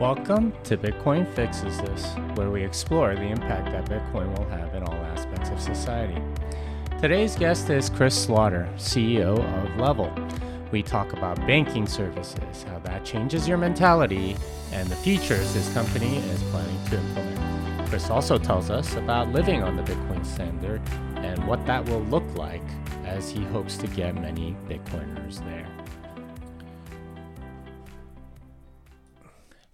Welcome to Bitcoin Fixes This, where we explore the impact that Bitcoin will have in all aspects of society. Today's guest is Chris Slaughter, CEO of Level. We talk about banking services, how that changes your mentality, and the features his company is planning to implement. Chris also tells us about living on the Bitcoin standard and what that will look like as he hopes to get many Bitcoiners there.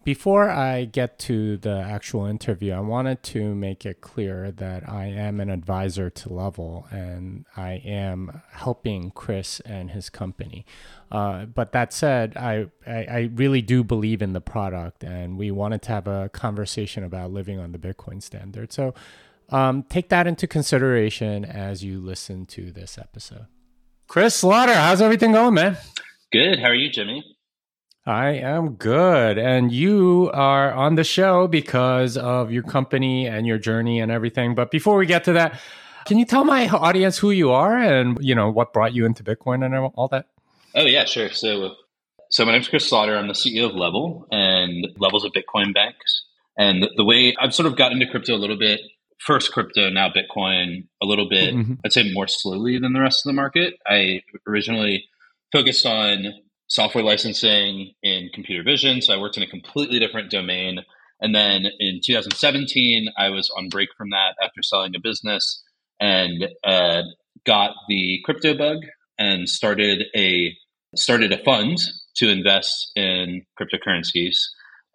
Before I get to the actual interview, I wanted to make it clear that I am an advisor to Level and I am helping Chris and his company. Uh, but that said, I, I, I really do believe in the product, and we wanted to have a conversation about living on the Bitcoin standard. So um, take that into consideration as you listen to this episode. Chris Slaughter, how's everything going, man? Good. How are you, Jimmy? I am good. And you are on the show because of your company and your journey and everything. But before we get to that, can you tell my audience who you are and, you know, what brought you into Bitcoin and all that? Oh, yeah, sure. So, so my name's Chris Slaughter. I'm the CEO of Level and Level's a Bitcoin bank. And the way I've sort of gotten into crypto a little bit, first crypto, now Bitcoin, a little bit, mm-hmm. I'd say more slowly than the rest of the market. I originally focused on software licensing in computer vision. So I worked in a completely different domain. And then in 2017, I was on break from that after selling a business and uh, got the crypto bug and started a started a fund to invest in cryptocurrencies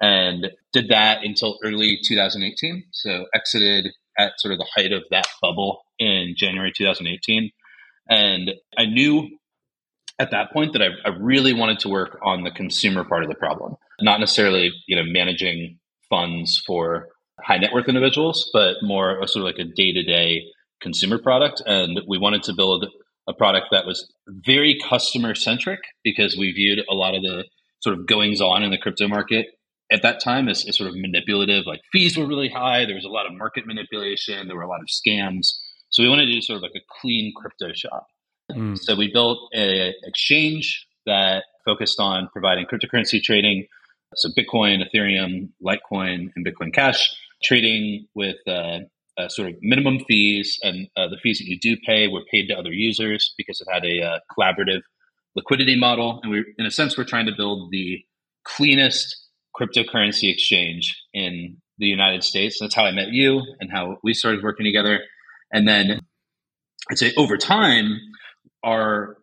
and did that until early 2018. So exited at sort of the height of that bubble in January 2018. And I knew at that point that I, I really wanted to work on the consumer part of the problem, not necessarily you know managing funds for high net worth individuals, but more a sort of like a day to day consumer product. And we wanted to build a product that was very customer centric because we viewed a lot of the sort of goings on in the crypto market at that time as, as, sort of manipulative. Like fees were really high. There was a lot of market manipulation. There were a lot of scams. So we wanted to do sort of like a clean crypto shop. Mm. So we built an exchange that focused on providing cryptocurrency trading. So Bitcoin, Ethereum, Litecoin, and Bitcoin Cash trading with uh, uh, sort of minimum fees, and uh, the fees that you do pay were paid to other users because it had a uh, collaborative liquidity model. And we, in a sense, we're trying to build the cleanest cryptocurrency exchange in the United States. That's how I met you and how we started working together. And then I'd say over time, are,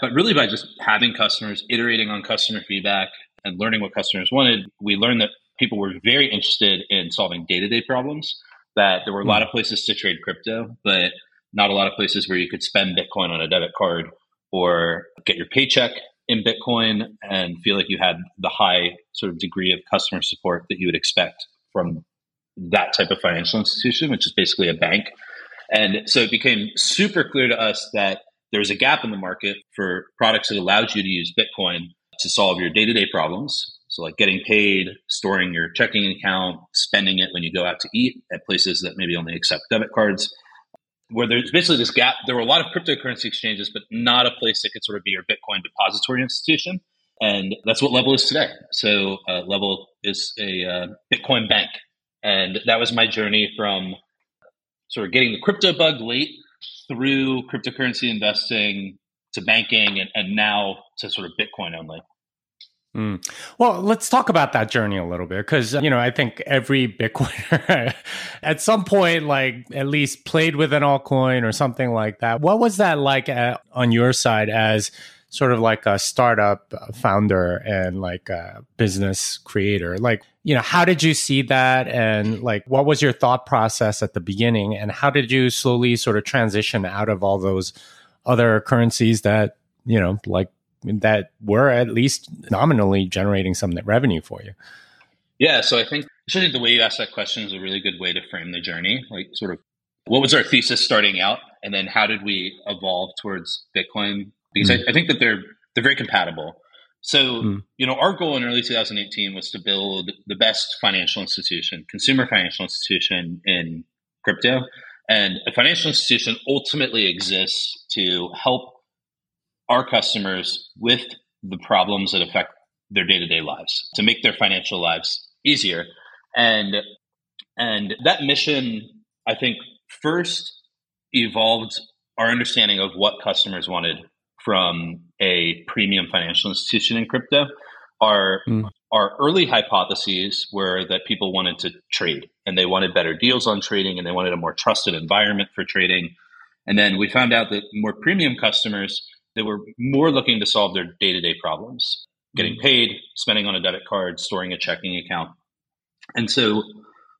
but really by just having customers, iterating on customer feedback and learning what customers wanted, we learned that people were very interested in solving day to day problems, that there were a hmm. lot of places to trade crypto, but not a lot of places where you could spend Bitcoin on a debit card or get your paycheck in Bitcoin and feel like you had the high sort of degree of customer support that you would expect from that type of financial institution, which is basically a bank. And so it became super clear to us that there was a gap in the market for products that allowed you to use Bitcoin to solve your day to day problems. So, like getting paid, storing your checking account, spending it when you go out to eat at places that maybe only accept debit cards. Where there's basically this gap, there were a lot of cryptocurrency exchanges, but not a place that could sort of be your Bitcoin depository institution. And that's what Level is today. So, uh, Level is a uh, Bitcoin bank. And that was my journey from sort of getting the crypto bug late through cryptocurrency investing to banking and, and now to sort of Bitcoin only. Mm. Well, let's talk about that journey a little bit because, you know, I think every Bitcoiner at some point, like at least played with an altcoin or something like that. What was that like at, on your side as sort of like a startup founder and like a business creator like you know how did you see that and like what was your thought process at the beginning and how did you slowly sort of transition out of all those other currencies that you know like that were at least nominally generating some revenue for you yeah so i think think the way you ask that question is a really good way to frame the journey like sort of what was our thesis starting out and then how did we evolve towards bitcoin because mm. I, I, think that they're they're very compatible. So, mm. you know, our goal in early 2018 was to build the best financial institution, consumer financial institution in crypto. And a financial institution ultimately exists to help our customers with the problems that affect their day to day lives, to make their financial lives easier. And and that mission, I think, first evolved our understanding of what customers wanted from a premium financial institution in crypto. Our mm. our early hypotheses were that people wanted to trade and they wanted better deals on trading and they wanted a more trusted environment for trading. And then we found out that more premium customers they were more looking to solve their day-to-day problems, getting mm. paid, spending on a debit card, storing a checking account. And so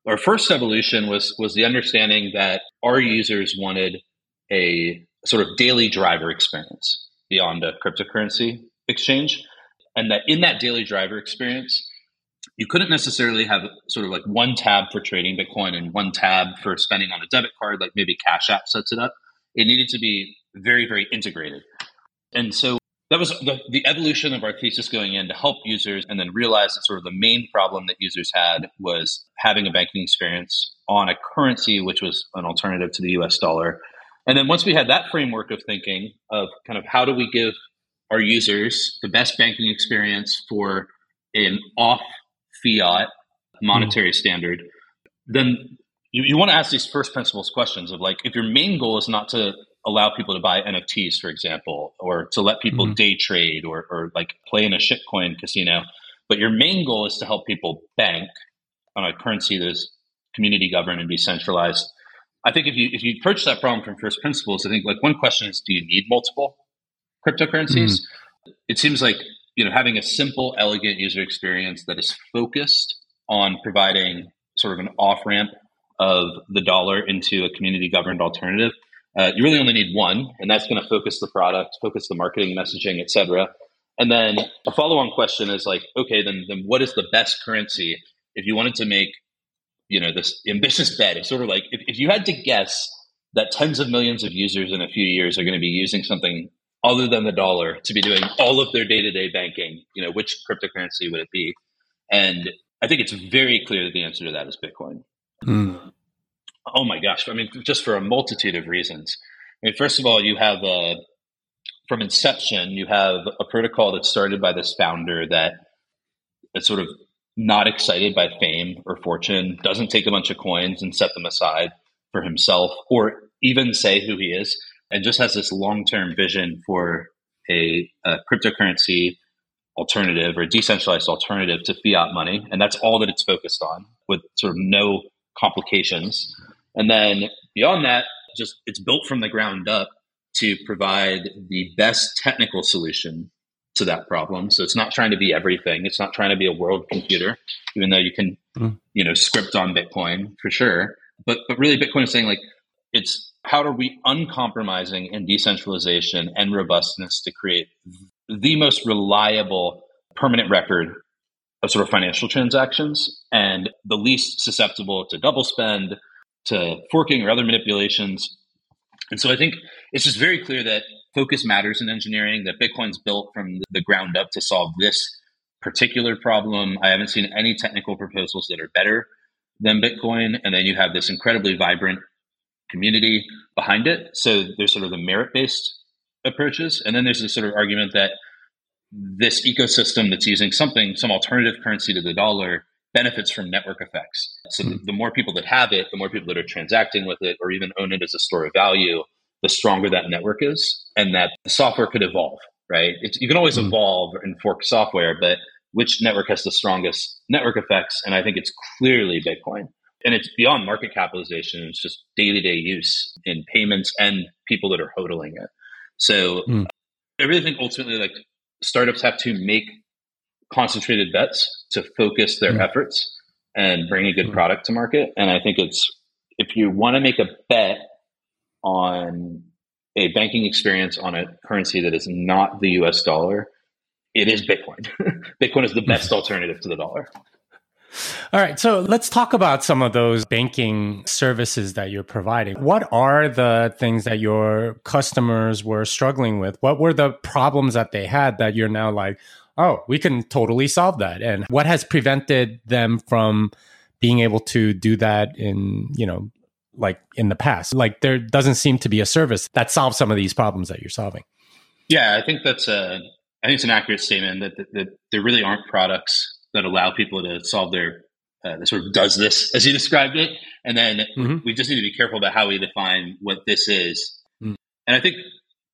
our first evolution was was the understanding that our users wanted a sort of daily driver experience beyond a cryptocurrency exchange. And that in that daily driver experience, you couldn't necessarily have sort of like one tab for trading Bitcoin and one tab for spending on a debit card, like maybe Cash App sets it up. It needed to be very, very integrated. And so that was the, the evolution of our thesis going in to help users and then realize that sort of the main problem that users had was having a banking experience on a currency which was an alternative to the US dollar and then once we had that framework of thinking of kind of how do we give our users the best banking experience for an off fiat monetary mm. standard, then you, you want to ask these first principles questions of like, if your main goal is not to allow people to buy NFTs, for example, or to let people mm-hmm. day trade or, or like play in a shitcoin casino, but your main goal is to help people bank on a currency that is community governed and decentralized, I think if you if you approach that problem from first principles, I think like one question is, do you need multiple cryptocurrencies? Mm-hmm. It seems like you know having a simple, elegant user experience that is focused on providing sort of an off ramp of the dollar into a community governed alternative. Uh, you really only need one, and that's going to focus the product, focus the marketing, messaging, etc. And then a follow on question is like, okay, then then what is the best currency if you wanted to make you know this ambitious bet. It's sort of like if, if you had to guess that tens of millions of users in a few years are going to be using something other than the dollar to be doing all of their day-to-day banking, you know, which cryptocurrency would it be? And I think it's very clear that the answer to that is Bitcoin. Mm. Oh my gosh! I mean, just for a multitude of reasons. I mean, first of all, you have a from inception, you have a protocol that started by this founder that that sort of not excited by fame or fortune, doesn't take a bunch of coins and set them aside for himself or even say who he is, and just has this long term vision for a, a, cryptocurrency alternative or decentralized alternative to fiat money. And that's all that it's focused on with sort of no complications. And then beyond that, just it's built from the ground up to provide the best technical solution to that problem. So it's not trying to be everything. It's not trying to be a world computer, even though you can, mm. you know, script on Bitcoin for sure. But but really, Bitcoin is saying like it's how are we uncompromising in decentralization and robustness to create the most reliable permanent record of sort of financial transactions and the least susceptible to double spend, to forking or other manipulations. And so I think it's just very clear that focus matters in engineering, that Bitcoin's built from the ground up to solve this particular problem. I haven't seen any technical proposals that are better than Bitcoin. And then you have this incredibly vibrant community behind it. So there's sort of the merit based approaches. And then there's this sort of argument that this ecosystem that's using something, some alternative currency to the dollar, benefits from network effects. So mm-hmm. the, more people that have it, the more people that are transacting with it or even own it as a store of value, the stronger that network is and that the software could evolve, right? It's, you can always mm-hmm. evolve and fork software, but which network has the strongest network effects? And I think it's clearly Bitcoin. And it's beyond market capitalization. It's just day to day use in payments and people that are hodling it. So mm. I really think ultimately, like startups have to make concentrated bets to focus their mm. efforts and bring a good mm. product to market. And I think it's if you want to make a bet on a banking experience on a currency that is not the US dollar, it is Bitcoin. Bitcoin is the best alternative to the dollar. All right, so let's talk about some of those banking services that you're providing. What are the things that your customers were struggling with? What were the problems that they had that you're now like, oh, we can totally solve that? And what has prevented them from being able to do that in, you know, like in the past. Like there doesn't seem to be a service that solves some of these problems that you're solving. Yeah, I think that's a I think it's an accurate statement that, that, that there really aren't products that that allow people to solve their uh, sort of does this as you described it, and then mm-hmm. we just need to be careful about how we define what this is. Mm. And I think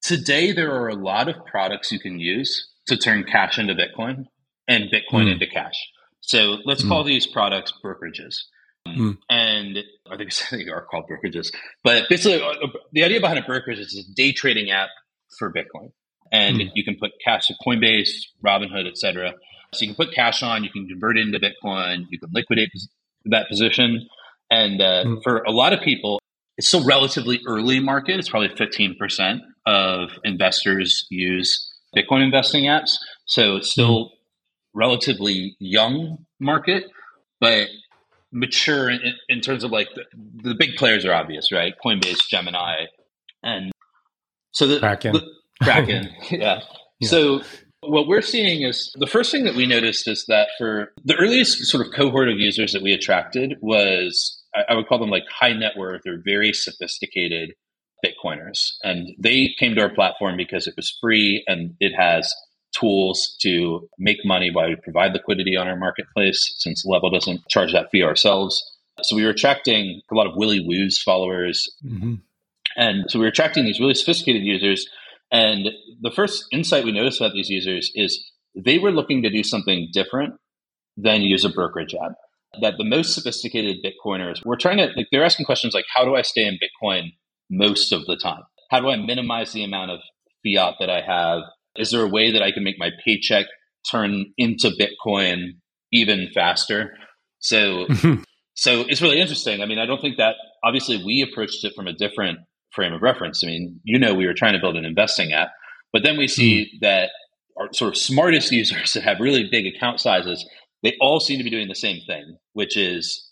today there are a lot of products you can use to turn cash into Bitcoin and Bitcoin mm. into cash. So let's mm. call these products brokerages. Mm. And I think they are called brokerages. But basically, uh, the idea behind a brokerage is a day trading app for Bitcoin. And mm. you can put cash at Coinbase, Robinhood, etc. So you can put cash on, you can convert it into Bitcoin, you can liquidate that position. And uh, mm. for a lot of people, it's still relatively early market. It's probably 15% of investors use Bitcoin investing apps. So it's still mm. relatively young market, but mature in, in terms of like the, the, big players are obvious, right? Coinbase, Gemini, and so the Kraken. The, Kraken, yeah. yeah. So what we're seeing is the first thing that we noticed is that for the earliest sort of cohort of users that we attracted was I, I would call them like high net worth or very sophisticated Bitcoiners, and they came to our platform because it was free and it has tools to make money while we provide liquidity on our marketplace since Level doesn't charge that fee ourselves. So we were attracting a lot of Willy Woo's followers. Mm-hmm. And so we were attracting these really sophisticated users. And the first insight we noticed about these users is they were looking to do something different than use a brokerage app. That the most sophisticated Bitcoiners were trying to, like, they're asking questions like, how do I stay in Bitcoin most of the time? How do I minimize the amount of fiat that I have? Is there a way that I can make my paycheck turn into Bitcoin even faster? So, so it's really interesting. I mean, I don't think that obviously we approached it from a different frame of reference. I mean, you know, we were trying to build an investing app, but then we see mm. that our sort of smartest users that have really big account sizes, they all seem to be doing the same thing, which is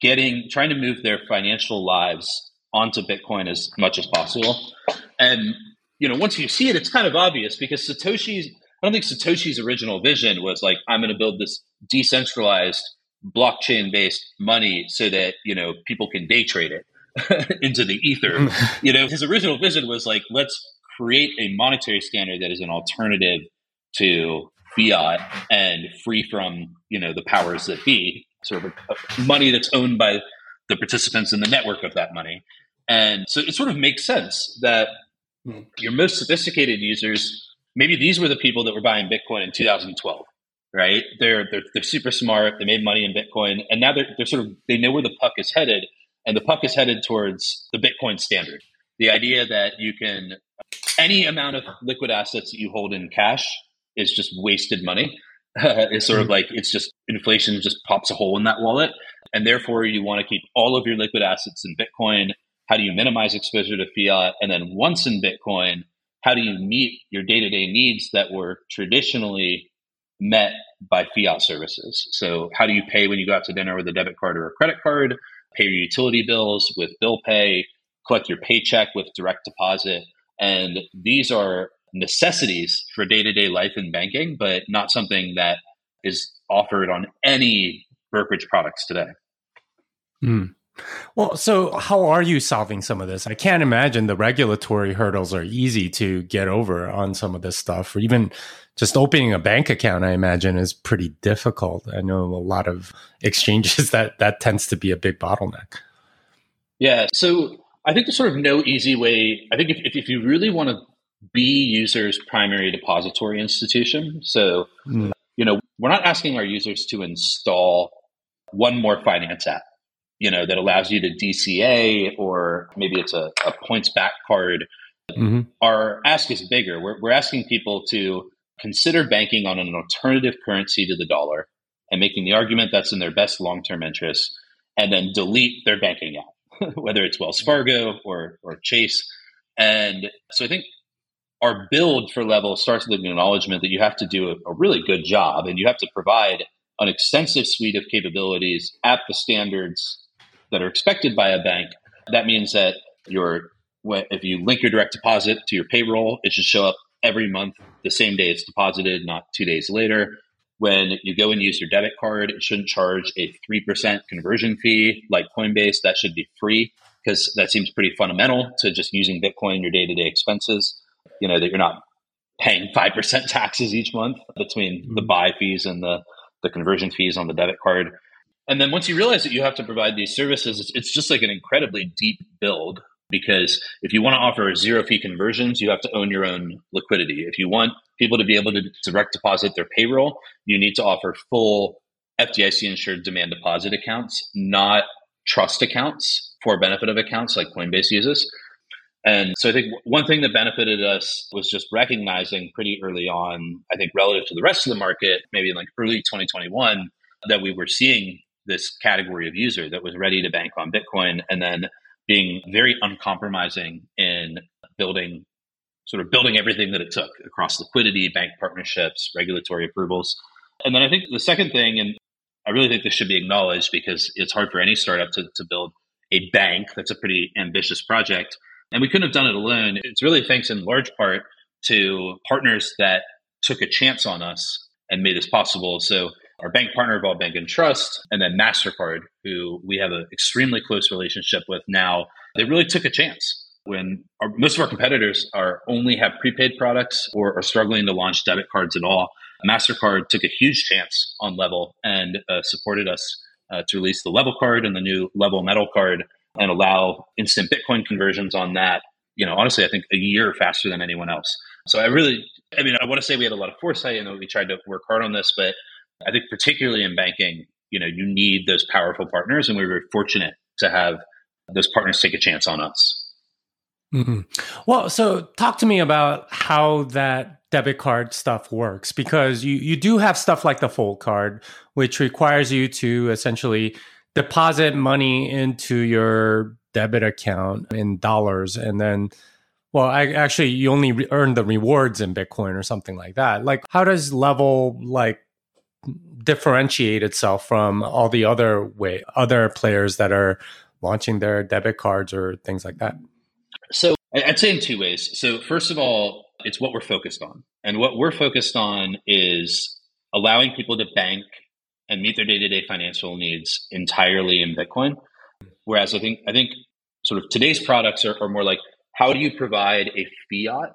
getting trying to move their financial lives onto Bitcoin as much as possible. And you know, once you see it, it's kind of obvious because Satoshi's, I don't think Satoshi's original vision was like, I'm going to build this decentralized blockchain based money so that, you know, people can day trade it into the ether. Mm. you know, his original vision was like, let's create a monetary standard that is an alternative to fiat and free from, you know, the powers that be, sort of money that's owned by the participants in the network of that money. And so it sort of makes sense that Hmm. Your most sophisticated users, maybe these were the people that were buying Bitcoin in 2012, right? They're, they're, they're super smart. They made money in Bitcoin. And now they're, they're sort of, they know where the puck is headed. And the puck is headed towards the Bitcoin standard. The idea that you can, any amount of liquid assets that you hold in cash is just wasted money. it's sort of hmm. like it's just inflation just pops a hole in that wallet. And therefore, you want to keep all of your liquid assets in Bitcoin how do you minimize exposure to fiat? And then once in Bitcoin, how do you meet your day to day needs that were traditionally met by fiat services? So, how do you pay when you go out to dinner with a debit card or a credit card? Pay your utility bills with bill pay, collect your paycheck with direct deposit. And these are necessities for day to day life in banking, but not something that is offered on any brokerage products today. Mm. Well, so how are you solving some of this? I can't imagine the regulatory hurdles are easy to get over on some of this stuff, or even just opening a bank account. I imagine is pretty difficult. I know a lot of exchanges that that tends to be a big bottleneck. Yeah, so I think there's sort of no easy way. I think if, if you really want to be users' primary depository institution, so mm. you know, we're not asking our users to install one more finance app you know, that allows you to DCA or maybe it's a, a points back card. Mm-hmm. Our ask is bigger. We're, we're asking people to consider banking on an alternative currency to the dollar and making the argument that's in their best long term interest and then delete their banking app, whether it's Wells Fargo or, or Chase. And so I think our build for level starts with an acknowledgement that you have to do a, a really good job and you have to provide an extensive suite of capabilities at the standards that are expected by a bank, that means that your if you link your direct deposit to your payroll, it should show up every month the same day it's deposited, not two days later. When you go and use your debit card, it shouldn't charge a 3% conversion fee like Coinbase. That should be free because that seems pretty fundamental to just using Bitcoin in your day to day expenses. You know, that you're not paying 5% taxes each month between the mm-hmm. buy fees and the the conversion fees on the debit card. And then once you realize that you have to provide these services, it's, it's just like an incredibly deep build because if you want to offer zero fee conversions, you have to own your own liquidity. If you want people to be able to direct deposit their payroll, you need to offer full FDIC insured demand deposit accounts, not trust accounts for benefit of accounts like Coinbase uses. And so I think one thing that benefited us was just recognizing pretty early on, I think relative to the rest of the market, maybe in like early 2021, that we were seeing this category of user that was ready to bank on Bitcoin and then being very uncompromising in building sort of building everything that it took across liquidity, bank partnerships, regulatory approvals. And then I think the second thing, and I really think this should be acknowledged because it's hard for any startup to, to build a bank. That's a pretty ambitious project. And we couldn't have done it alone. It's really thanks in large part to partners that took a chance on us and made this possible. So our bank partner, Evolve Bank and Trust, and then MasterCard, who we have an extremely close relationship with now, they really took a chance when our, most of our competitors are only have prepaid products or are struggling to launch debit cards at all. MasterCard took a huge chance on Level and uh, supported us uh, to release the Level card and the new Level Metal card and allow instant Bitcoin conversions on that. You know, honestly, I think a year faster than anyone else. So I really, I mean, I want to say we had a lot of foresight and we tried to work hard on this, but I think particularly in banking, you know, you need those powerful partners, and we were fortunate to have those partners take a chance on us. Mm-hmm. Well, so talk to me about how that debit card stuff works because you you do have stuff like the Fold card, which requires you to essentially deposit money into your debit account in dollars, and then. Well, I actually you only re- earn the rewards in Bitcoin or something like that. Like, how does Level like differentiate itself from all the other way other players that are launching their debit cards or things like that? So I'd say in two ways. So first of all, it's what we're focused on. And what we're focused on is allowing people to bank and meet their day-to-day financial needs entirely in Bitcoin. Whereas I think I think sort of today's products are, are more like how do you provide a fiat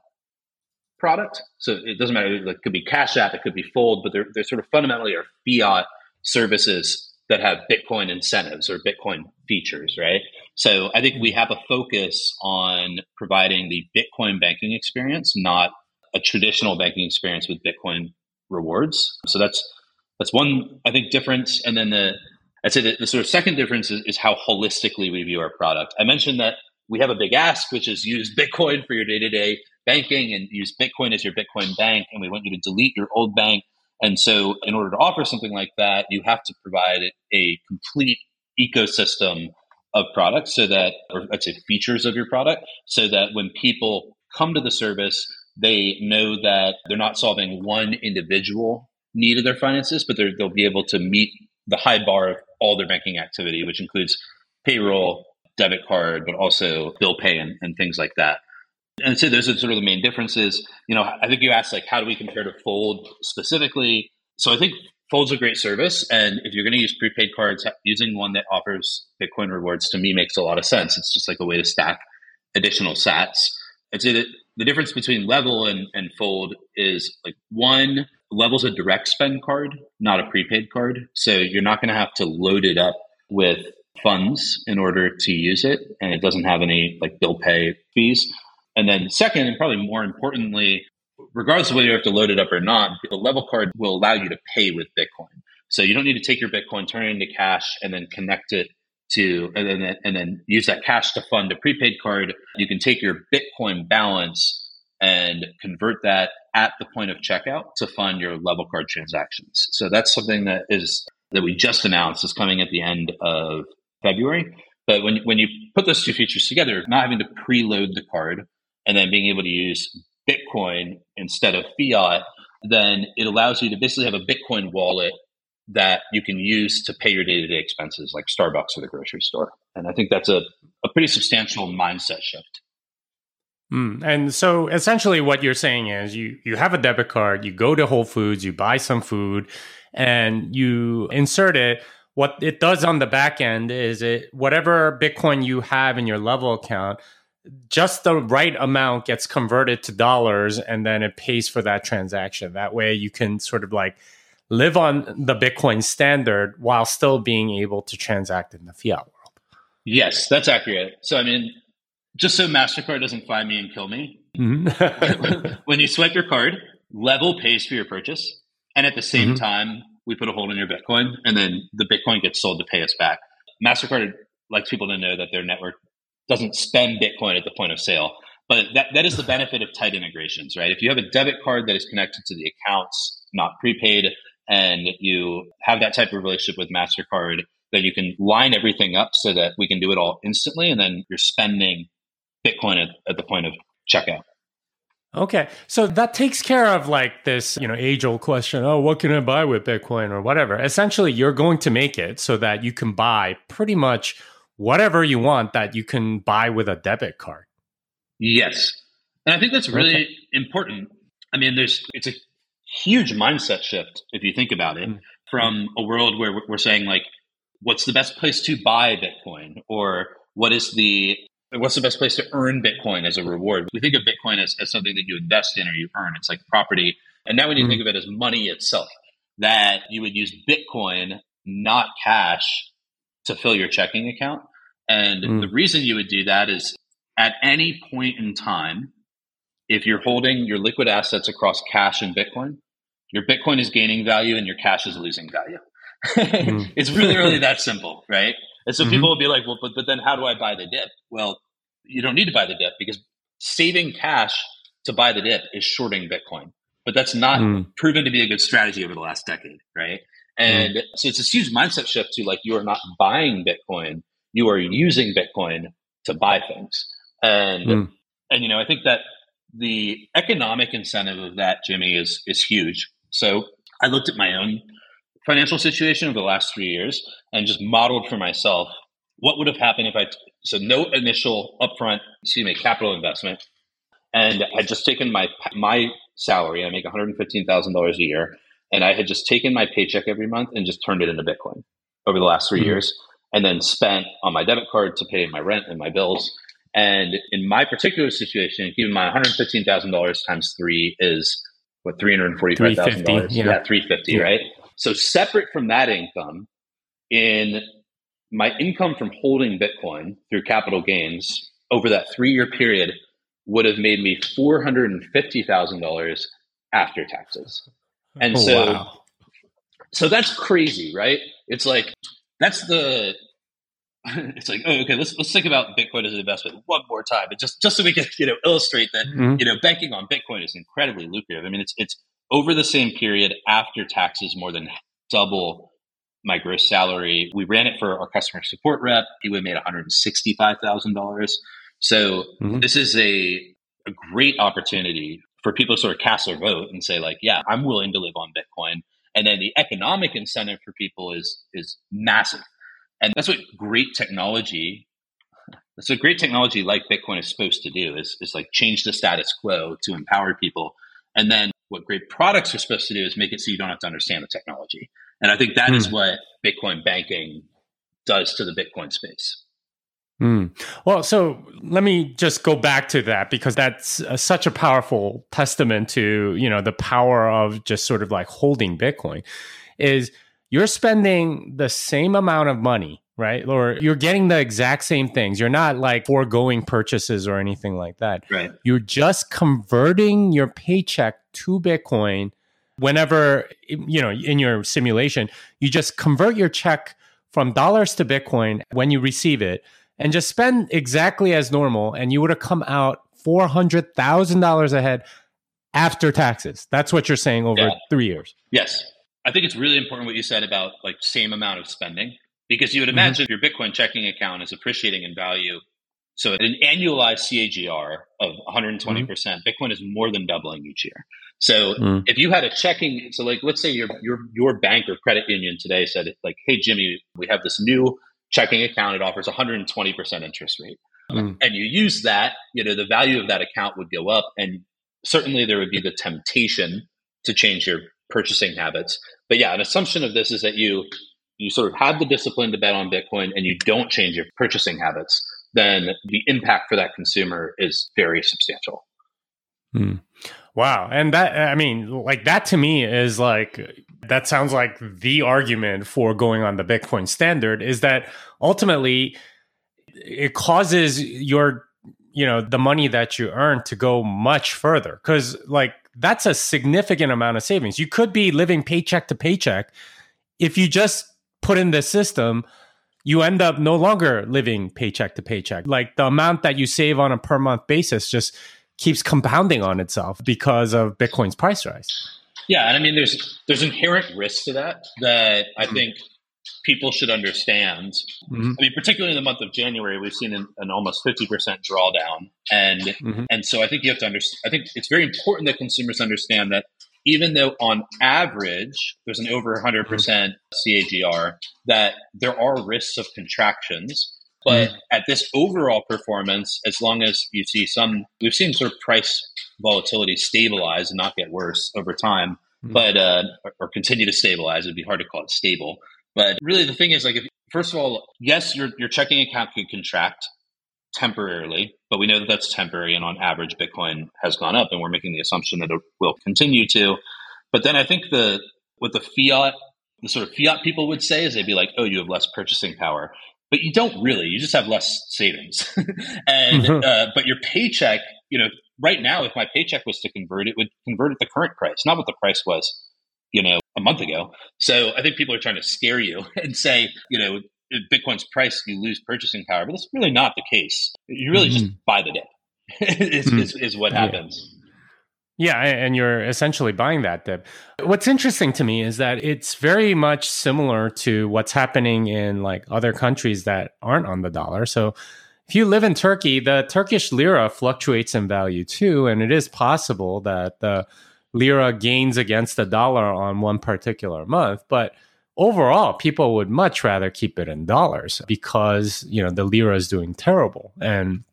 product. So it doesn't matter. It could be Cash App, it could be Fold, but they're, they're sort of fundamentally are fiat services that have Bitcoin incentives or Bitcoin features, right? So I think we have a focus on providing the Bitcoin banking experience, not a traditional banking experience with Bitcoin rewards. So that's that's one I think difference. And then the I'd say the, the sort of second difference is, is how holistically we view our product. I mentioned that we have a big ask, which is use Bitcoin for your day to day banking and use Bitcoin as your Bitcoin bank. And we want you to delete your old bank. And so, in order to offer something like that, you have to provide a complete ecosystem of products so that, or let's say features of your product, so that when people come to the service, they know that they're not solving one individual need of their finances, but they'll be able to meet the high bar of all their banking activity, which includes payroll, debit card, but also bill pay and, and things like that. And so those are sort of the main differences. You know, I think you asked like how do we compare to Fold specifically? So I think Fold's a great service, and if you're going to use prepaid cards, using one that offers Bitcoin rewards to me makes a lot of sense. It's just like a way to stack additional Sats. I'd say that the difference between Level and, and Fold is like one Level's a direct spend card, not a prepaid card, so you're not going to have to load it up with funds in order to use it, and it doesn't have any like bill pay fees. And then second, and probably more importantly, regardless of whether you have to load it up or not, the level card will allow you to pay with Bitcoin. So you don't need to take your Bitcoin, turn it into cash, and then connect it to and then and then use that cash to fund a prepaid card. You can take your Bitcoin balance and convert that at the point of checkout to fund your level card transactions. So that's something that is that we just announced is coming at the end of February. But when when you put those two features together, not having to preload the card, and then being able to use Bitcoin instead of fiat, then it allows you to basically have a Bitcoin wallet that you can use to pay your day to day expenses like Starbucks or the grocery store. And I think that's a, a pretty substantial mindset shift. Mm. And so essentially what you're saying is you you have a debit card, you go to Whole Foods, you buy some food and you insert it. What it does on the back end is it whatever Bitcoin you have in your level account just the right amount gets converted to dollars and then it pays for that transaction. That way you can sort of like live on the Bitcoin standard while still being able to transact in the fiat world. Yes, that's accurate. So, I mean, just so MasterCard doesn't find me and kill me, mm-hmm. when you swipe your card, Level pays for your purchase. And at the same mm-hmm. time, we put a hold on your Bitcoin, and then the Bitcoin gets sold to pay us back. MasterCard likes people to know that their network doesn't spend Bitcoin at the point of sale. But that, that is the benefit of tight integrations, right? If you have a debit card that is connected to the accounts, not prepaid, and you have that type of relationship with MasterCard, then you can line everything up so that we can do it all instantly. And then you're spending Bitcoin at, at the point of checkout. Okay. So that takes care of like this, you know, age old question, oh, what can I buy with Bitcoin or whatever. Essentially, you're going to make it so that you can buy pretty much whatever you want that you can buy with a debit card. Yes. And I think that's really okay. important. I mean, there's it's a huge mindset shift if you think about it mm. from a world where we're saying like what's the best place to buy Bitcoin or what is the what's the best place to earn Bitcoin as a reward? We think of Bitcoin as, as something that you invest in or you earn. It's like property. And now when you mm-hmm. think of it as money itself, that you would use Bitcoin, not cash, to fill your checking account. And mm. the reason you would do that is at any point in time, if you're holding your liquid assets across cash and Bitcoin, your Bitcoin is gaining value and your cash is losing value. mm. It's really, really that simple, right? And so mm-hmm. people will be like, well, but, but then how do I buy the dip? Well, you don't need to buy the dip because saving cash to buy the dip is shorting Bitcoin. But that's not mm. proven to be a good strategy over the last decade, right? And mm. so it's this huge mindset shift to like you are not buying Bitcoin, you are using Bitcoin to buy things. And mm. and you know, I think that the economic incentive of that, Jimmy, is is huge. So I looked at my own financial situation over the last three years and just modeled for myself what would have happened if I so no initial upfront excuse me capital investment and I had just taken my my salary I make one hundred fifteen thousand dollars a year and I had just taken my paycheck every month and just turned it into Bitcoin over the last 3 mm-hmm. years and then spent on my debit card to pay my rent and my bills and in my particular situation keep in mind one hundred fifteen thousand dollars times three is what three hundred forty five thousand dollars yeah. yeah three fifty yeah. right so separate from that income, in my income from holding Bitcoin through capital gains over that three year period would have made me four hundred and fifty thousand dollars after taxes. And oh, so, wow. so that's crazy, right? It's like that's the. It's like, oh, okay. Let's let's think about Bitcoin as an investment one more time, but just just so we can you know illustrate that mm-hmm. you know banking on Bitcoin is incredibly lucrative. I mean, it's it's over the same period after taxes more than double my gross salary. We ran it for our customer support rep. He would have made $165,000. So mm-hmm. this is a, a great opportunity for people to sort of cast their vote and say like, yeah, I'm willing to live on Bitcoin. And then the economic incentive for people is, is massive. And that's what great technology, that's what great technology like Bitcoin is supposed to do is, is like change the status quo to empower people. And then what great products are supposed to do is make it so you don't have to understand the technology. And I think that mm. is hmm. what Bitcoin banking does to the Bitcoin space. Mm. Well, so let me just go back to that because that's uh, such a powerful testament to you know the power of just sort of like holding Bitcoin. Is you're spending the same amount of money right? Or you're getting the exact same things. You're not like foregoing purchases or anything like that. Right. You're just converting your paycheck to Bitcoin whenever, you know, in your simulation, you just convert your check from dollars to Bitcoin when you receive it and just spend exactly as normal. And you would have come out $400,000 ahead after taxes. That's what you're saying over yeah. three years. Yes. I think it's really important what you said about like same amount of spending because you would mm-hmm. imagine mm-hmm. your Bitcoin checking account is appreciating in value. So an annualized CAGR of 120%, mm-hmm. percent mm hmm Bitcoin is more than doubling each year. So mm if you had a checking, so like let's say your your your bank or credit union today said like, hey Jimmy, we have this new checking account. It offers 120% interest rate. Mm. And you use that, you know, the value of that account would go up. And certainly there would be the temptation to change your purchasing habits. But yeah, an assumption of this is that you you sort of have the discipline to bet on Bitcoin and you don't change your purchasing habits, then the impact for that consumer is very substantial. Hmm. Wow. And that, I mean, like that to me is like, that sounds like the argument for going on the Bitcoin standard is that ultimately it causes your, you know, the money that you earn to go much further. Cause like that's a significant amount of savings. You could be living paycheck to paycheck. If you just put in the system, you end up no longer living paycheck to paycheck. Like the amount that you save on a per month basis just keeps compounding on itself because of Bitcoin's price rise. Yeah, and I mean there's there's inherent risk to that that I mm-hmm. think people should understand. Mm-hmm. I mean, particularly in the month of January, we've seen an, an almost fifty percent drawdown, and mm-hmm. and so I think you have to understand. I think it's very important that consumers understand that even though on average there's an over 100% CAGR, that there are risks of contractions. But mm. at this overall performance, as long as you see some, we've seen sort of price volatility stabilize and not get worse over time, mm. but uh, or continue to stabilize. It'd be hard to call it stable. But really, the thing is, like, if, first of all, yes, your your checking account could contract temporarily, but we know that that's temporary. And on average, Bitcoin has gone up, and we're making the assumption that it will continue to. But then I think the what the fiat, the sort of fiat people would say is they'd be like, "Oh, you have less purchasing power," but you don't really. You just have less savings, and mm-hmm. uh, but your paycheck, you know, right now, if my paycheck was to convert, it would convert at the current price, not what the price was, you know, a month ago. So I think people are trying to scare you and say, you know, Bitcoin's price, you lose purchasing power. But that's really not the case. You really mm-hmm. just buy the dip. is, mm-hmm. is, is, what happens. Yeah. yeah, and you're essentially buying that dip. What's interesting to me is that it's very much similar to what's happening in like other countries that aren't on the dollar. So if you live in Turkey, the Turkish lira fluctuates in value too, and it is possible that the lira gains against the dollar on one particular month, but overall people would much rather keep it in dollars because you know the lira is doing terrible. And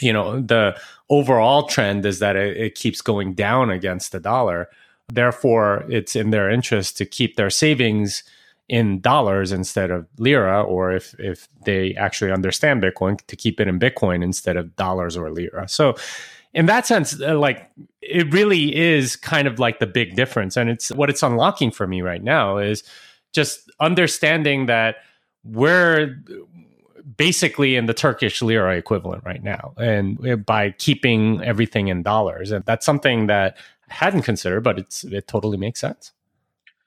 you know the overall trend is that it, it, keeps going down against the dollar. Therefore it's in their interest to keep their savings in dollars instead of lira or if if they actually understand bitcoin to keep it in bitcoin instead of dollars or lira. So in that sense uh, like it really is kind of like the big difference. And it's what it's unlocking for me right now is just understanding that we're basically in the Turkish lira equivalent right now, and eh, by keeping everything in dollars, and that's something that I hadn't considered, but it's it totally makes sense.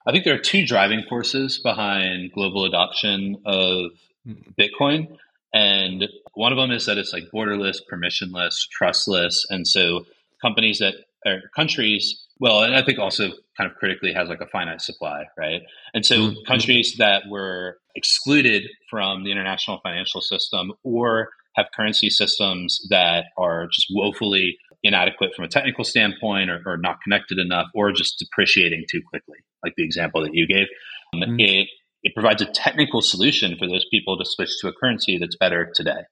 I think there are two driving forces behind global adoption of hmm. Bitcoin. And one of them is that it's like borderless, permissionless, trustless. And so companies that or countries well, and I think also kind of critically has like a finite supply, right? And so mm-hmm. countries that were excluded from the international financial system or have currency systems that are just woefully inadequate from a technical standpoint or, or not connected enough or just depreciating too quickly, like the example that you gave. Um, mm-hmm. It, it provides a technical solution for those people to switch to a currency that's better today.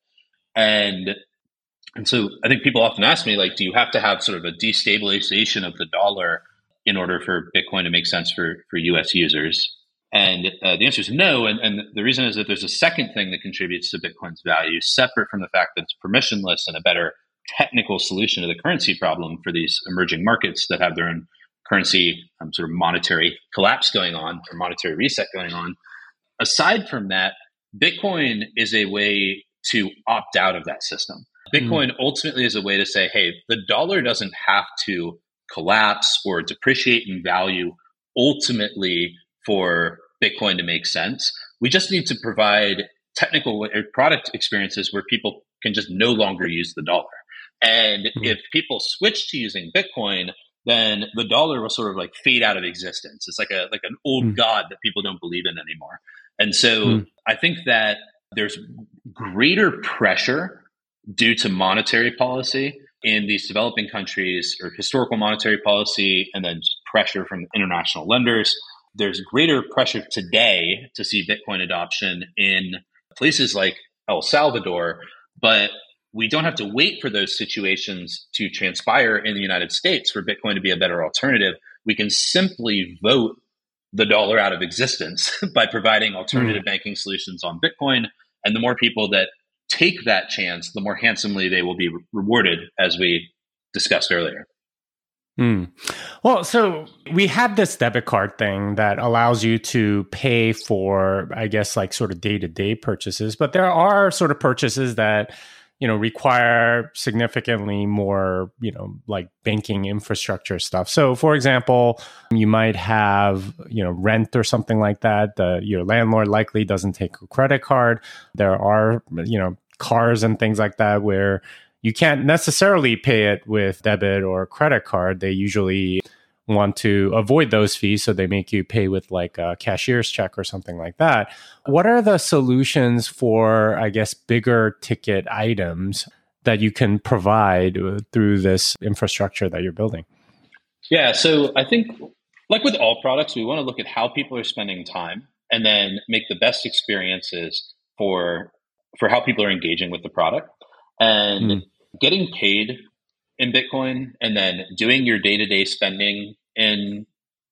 And and so I think people often ask me, like, do you have to have sort of a destabilization of the dollar in order for Bitcoin to make sense for, for US users? And uh, the answer is no. And, and the reason is that there's a second thing that contributes to Bitcoin's value, separate from the fact that it's permissionless and a better technical solution to the currency problem for these emerging markets that have their own currency um, sort of monetary collapse going on or monetary reset going on. Aside from that, Bitcoin is a way to opt out of that system. Bitcoin mm. ultimately is a way to say, hey, the dollar doesn't have to collapse or depreciate in value ultimately for Bitcoin to make sense. We just need to provide technical product experiences where people can just no longer use the dollar. And mm. if people switch to using Bitcoin, then the dollar will sort of like fade out of existence. It's like a like an old mm. god that people don't believe in anymore. And so mm. I think that there's greater pressure due to monetary policy in these developing countries or historical monetary policy and then pressure from international lenders. There's greater pressure today to see Bitcoin adoption in places like El Salvador, but we don't have to wait for those situations to transpire in the United States for Bitcoin to be a better alternative. We can simply vote the dollar out of existence by providing alternative mm. banking solutions on Bitcoin. And the more people that take that chance, the more handsomely they will be rewarded, as we discussed earlier. Mm. Well, so we have this debit card thing that allows you to pay for, I guess, like sort of day to day purchases, but there are sort of purchases that you know require significantly more you know like banking infrastructure stuff so for example you might have you know rent or something like that the, your landlord likely doesn't take a credit card there are you know cars and things like that where you can't necessarily pay it with debit or credit card. They usually want to avoid those fees, so they make you pay with like a cashier's check or something like that. What are the solutions for, I guess, bigger ticket items that you can provide through this infrastructure that you're building? Yeah, so I think, like with all products, we want to look at how people are spending time and then make the best experiences for for how people are engaging with the product and mm. getting paid in Bitcoin and then doing your day to day spending in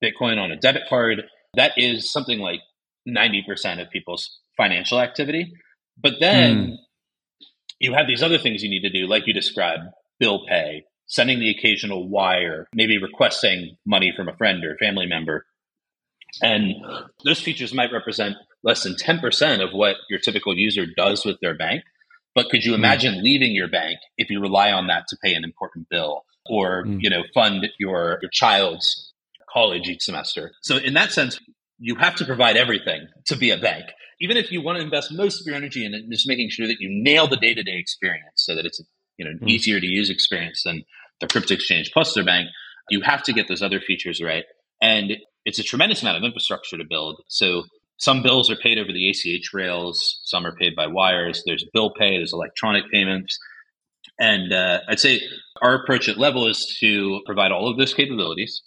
Bitcoin on a debit card, that is something like 90% of people's financial activity. But then mm. you have these other things you need to do, like you described bill pay, sending the occasional wire, maybe requesting money from a friend or family member. And those features might represent less than 10% of what your typical user does with their bank. But could you hmm. imagine leaving your bank if you rely on that to pay an important bill or, mm. you know, fund your, your child's college each semester? So in that sense, you have to provide everything to be a bank. Even if you want to invest most of your energy in just making sure that you nail the day-to-day experience so that it's you know an mm. easier to use experience than the crypto exchange plus their bank, you have to get those other features right. And it's a tremendous amount of infrastructure to build. So some bills are paid over the ACH rails, some are paid by wires. There's bill pay, there's electronic payments. And uh, I'd say our approach at Level is to provide all of those capabilities,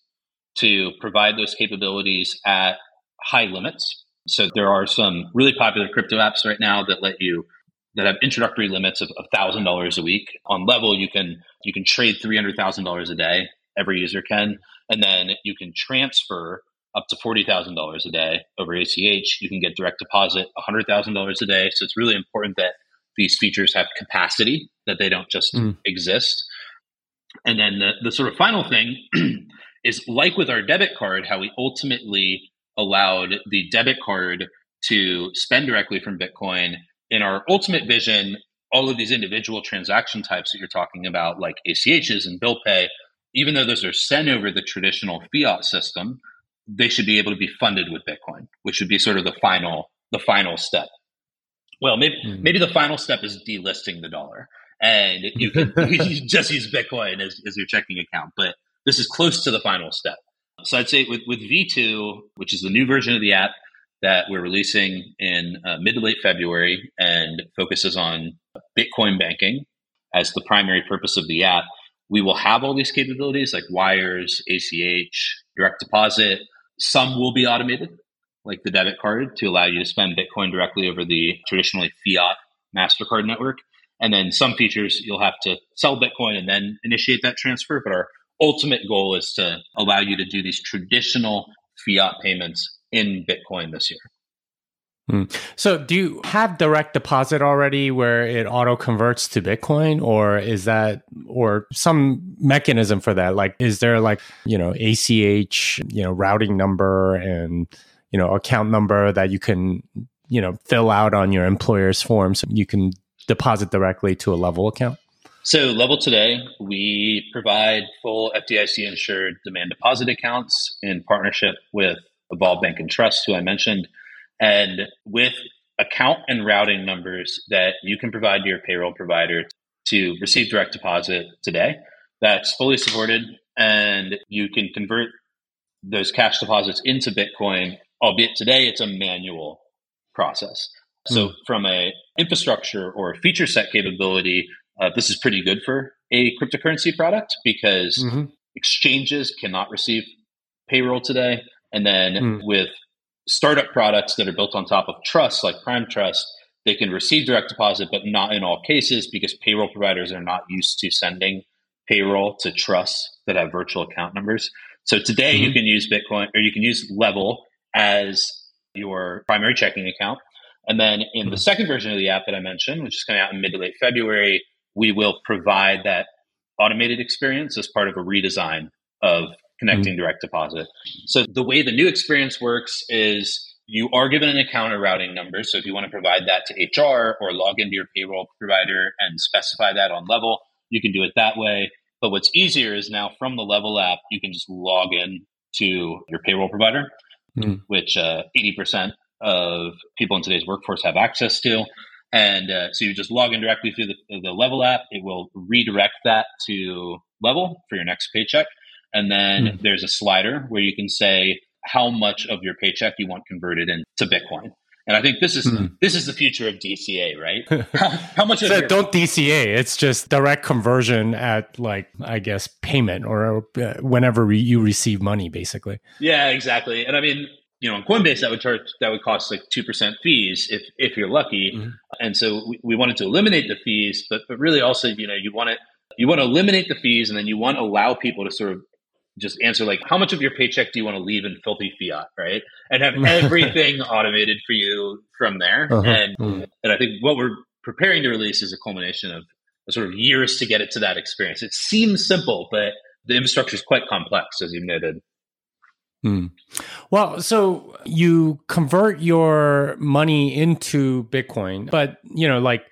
to provide those capabilities at high limits. So there are some really popular crypto apps right now that let you that have introductory limits of thousand dollars a week. On Level, you can you can trade three hundred thousand dollars a day. Every user can, and then you can transfer up to $40,000 a day over ACH. You can get direct deposit $100,000 a day. So it's really important that these features have capacity, that they don't just mm. exist. And then the, the sort of final thing is like with our debit card, how we ultimately allowed the debit card to spend directly from Bitcoin. In our ultimate vision, all of these individual transaction types that you're talking about, like ACHs and bill pay, even though those are sent over the traditional fiat system, they should be able to be funded with Bitcoin, which would be sort of the final the final step. Well, maybe mm-hmm. maybe the final step is delisting the dollar, and you can you just use Bitcoin as, as your checking account. But this is close to the final step. So I'd say with with V2, which is the new version of the app that we're releasing in uh, mid to late February, and focuses on Bitcoin banking as the primary purpose of the app. We will have all these capabilities like wires, ACH, direct deposit, some will be automated, like the debit card, to allow you to spend Bitcoin directly over the traditionally fiat MasterCard network. And then some features you'll have to sell Bitcoin and then initiate that transfer. But our ultimate goal is to allow you to do these traditional fiat payments in Bitcoin this year. Hmm. So, do you have direct deposit already where it auto converts to Bitcoin, or is that, or some mechanism for that? Like, is there like, you know, ACH, you know, routing number and, you know, account number that you can, you know, fill out on your employer's form so you can deposit directly to a level account? So, Level today, we provide full FDIC insured demand deposit accounts in partnership with Evolve Bank and Trust, who I mentioned. And with account and routing numbers that you can provide to your payroll provider to receive direct deposit today, that's fully supported. And you can convert those cash deposits into Bitcoin, albeit today it's a manual process. So, mm. from a infrastructure or feature set capability, uh, this is pretty good for a cryptocurrency product because mm-hmm. exchanges cannot receive payroll today. And then mm. with startup products that are built on top of trust, like Prime Trust, they can receive direct deposit, but not in all cases because payroll providers are not used to sending payroll to trusts that have virtual account numbers. So today mm-hmm. you can use Bitcoin or you can use Level as your primary checking account. And then in mm-hmm. the second version of the app that I mentioned, which is coming out in mid to late February, we will provide that automated experience as part of a redesign of connecting mm-hmm. direct deposit. So the way the new experience works is you are given an account or routing number. So if you want to provide that to HR or log into your payroll provider and specify that on level, you can do it that way. But what's easier is now from the level app, you can just log in to your payroll provider, mm. which uh, 80% of people in today's workforce have access to. And uh, so you just log in directly through the, the Level app. It will redirect that to Level for your next paycheck. And then mm. there's a slider where you can say how much of your paycheck you want converted into Bitcoin. And I think this is mm. this is the future of DCA, right? How, how much? so your- don't DCA. It's just direct conversion at like I guess payment or uh, whenever re- you receive money, basically. Yeah, exactly. And I mean, you know, on Coinbase that would charge that would cost like two percent fees if if you're lucky. Mm-hmm. And so we, we wanted to eliminate the fees, but but really also you know you want to you want to eliminate the fees, and then you want to allow people to sort of just answer like how much of your paycheck do you want to leave in filthy fiat right and have everything automated for you from there uh-huh. and mm. and i think what we're preparing to release is a culmination of sort of years to get it to that experience it seems simple but the infrastructure is quite complex as you noted Hmm. Well, so you convert your money into Bitcoin, but you know, like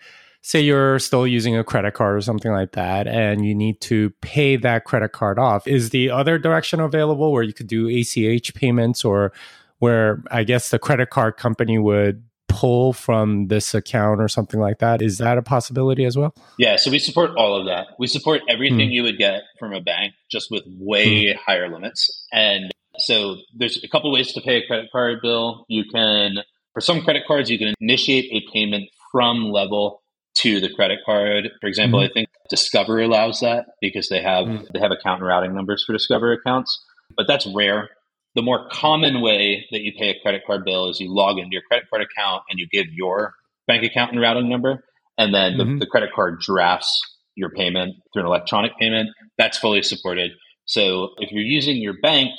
say you're still using a credit card or something like that and you need to pay that credit card off is the other direction available where you could do ach payments or where i guess the credit card company would pull from this account or something like that? Is that a possibility as well? Yeah so we support all of that. We support everything mm. you would get from a bank just with way mm. higher limits. And so there's a couple ways to pay a credit card bill. You can for some credit cards you can initiate a payment from level to the credit card. For example, mm-hmm. I think Discover allows that because they have mm-hmm. they have account and routing numbers for Discover accounts, but that's rare. The more common way that you pay a credit card bill is you log into your credit card account and you give your bank account and routing number, and then mm-hmm. the, the credit card drafts your payment through an electronic payment. That's fully supported. So if you're using your bank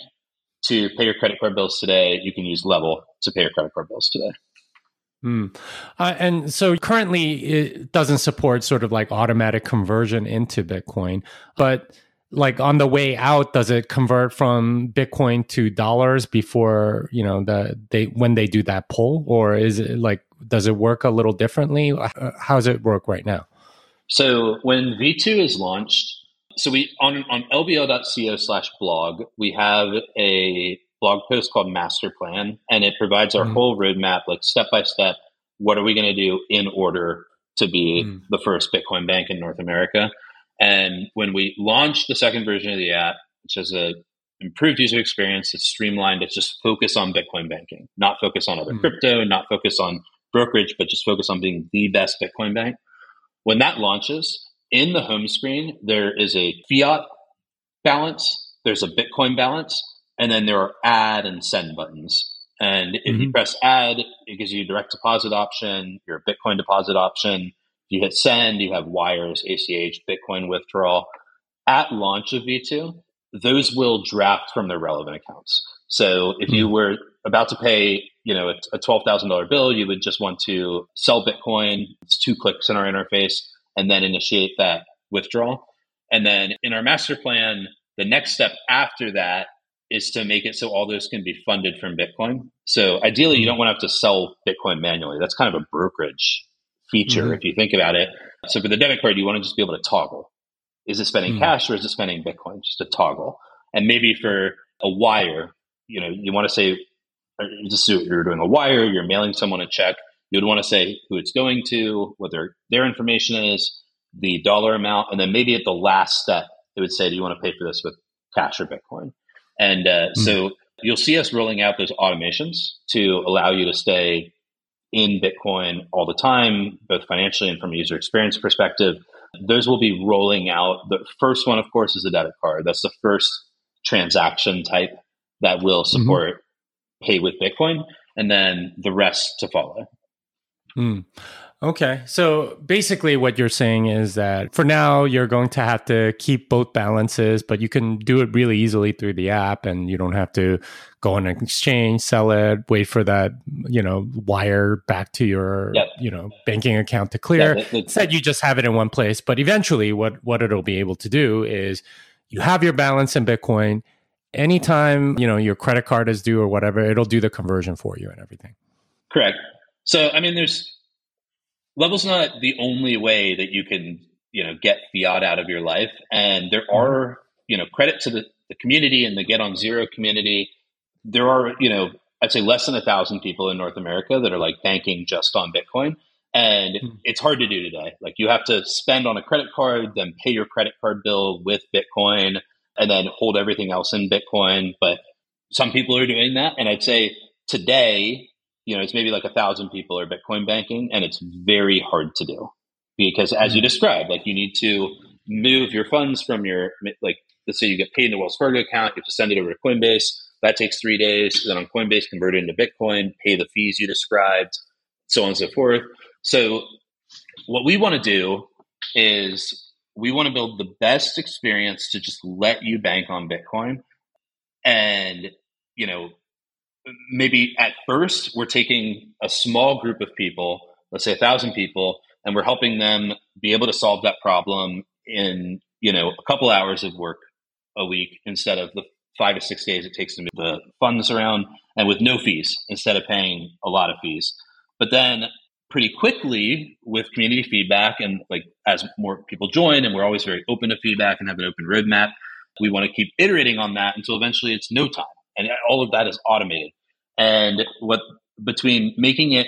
to pay your credit card bills today, you can use Level to pay your credit card bills today. Mm. Uh, and so currently it doesn't support sort of like automatic conversion into Bitcoin, but like on the way out, does it convert from Bitcoin to dollars before you know the they when they do that pull, or is it like does it work a little differently? Uh, how does it work right now? So when V2 is launched, so we on on lvl.co slash blog we have a blog post called Master Plan, and it provides our mm. whole roadmap, like step by step. What are we going to do in order to be mm. the first Bitcoin bank in North America? And when we launched the second version of the app, which has a improved user experience, it's streamlined, it's just focus on Bitcoin banking, not focus on other mm. crypto, not focus on brokerage, but just focus on being the best Bitcoin bank. When that launches, in the home screen, there is a fiat balance, there's a Bitcoin balance, and then there are add and send buttons. And if mm-hmm. you press add, it gives you direct deposit option, your Bitcoin deposit option. If you hit send, you have wires, ACH, Bitcoin withdrawal. At launch of V2, those will draft from their relevant accounts. So if you mm-hmm. were about to pay, you know, a, $12,000 bill, you would just want to sell Bitcoin. It's two clicks in our interface and then initiate that withdrawal. And then in our master plan, the next step after that is to make it so all those can be funded from Bitcoin. So ideally, you don't want to have to sell Bitcoin manually. That's kind of a brokerage feature mm-hmm. if you think about it. So for the debit card, you want to just be able to toggle. Is it spending mm-hmm. cash or is it spending Bitcoin? Just a toggle. And maybe for a wire, you know, you want to say, just you're doing a wire, you're mailing someone a check. You would want to say who it's going to, what their, their information is, the dollar amount, and then maybe at the last step, it would say, do you want to pay for this with cash or Bitcoin? And uh, mm-hmm. so you'll see us rolling out those automations to allow you to stay in Bitcoin all the time, both financially and from a user experience perspective. Those will be rolling out. The first one, of course, is the debit card. That's the first transaction type that will mm-hmm. support mm-hmm. pay with Bitcoin, and then the rest to follow. Mm. Okay. So basically, what you're saying is that for now, you're going to have to keep both balances, but you can do it really easily through the app and you don't have to go on an exchange, sell it, wait for that, you know, wire back to your, yep. you know, banking account to clear. Yeah, Instead, you just have it in one place. But eventually, what, what it'll be able to do is you have your balance in Bitcoin. Anytime, you know, your credit card is due or whatever, it'll do the conversion for you and everything. Correct. So, I mean, there's level's not the only way that you can, you know, get fiat out of your life. And there mm-hmm. are, you know, credit to the, the community and the Get on Zero community. There are, you know, I'd say less than a thousand people in North America that are like banking just on Bitcoin. And mm-hmm. it's hard to do today. Like you have to spend on a credit card, then pay your credit card bill with Bitcoin, and then hold everything else in Bitcoin. But some people are doing that. And I'd say today, you know, it's maybe like a thousand people are Bitcoin banking, and it's very hard to do because, as you mm-hmm. described, like you need to move your funds from your like let's say you get paid in the Wells Fargo account, you have to send it over to Coinbase. That takes three days. Then on Coinbase, convert it into Bitcoin, pay the fees you described, so on and so forth. So, what we want to do is we want to build the best experience to just let you bank on Bitcoin. And, you know, maybe at first we're taking a small group of people, let's say a thousand people, and we're helping them be able to solve that problem in, you know, a couple hours of work a week instead of the five or six days it takes to move the funds around and with no fees instead of paying a lot of fees. But then pretty quickly with community feedback and like as more people join and we're always very open to feedback and have an open roadmap we want to keep iterating on that until eventually it's no time and all of that is automated and what between making it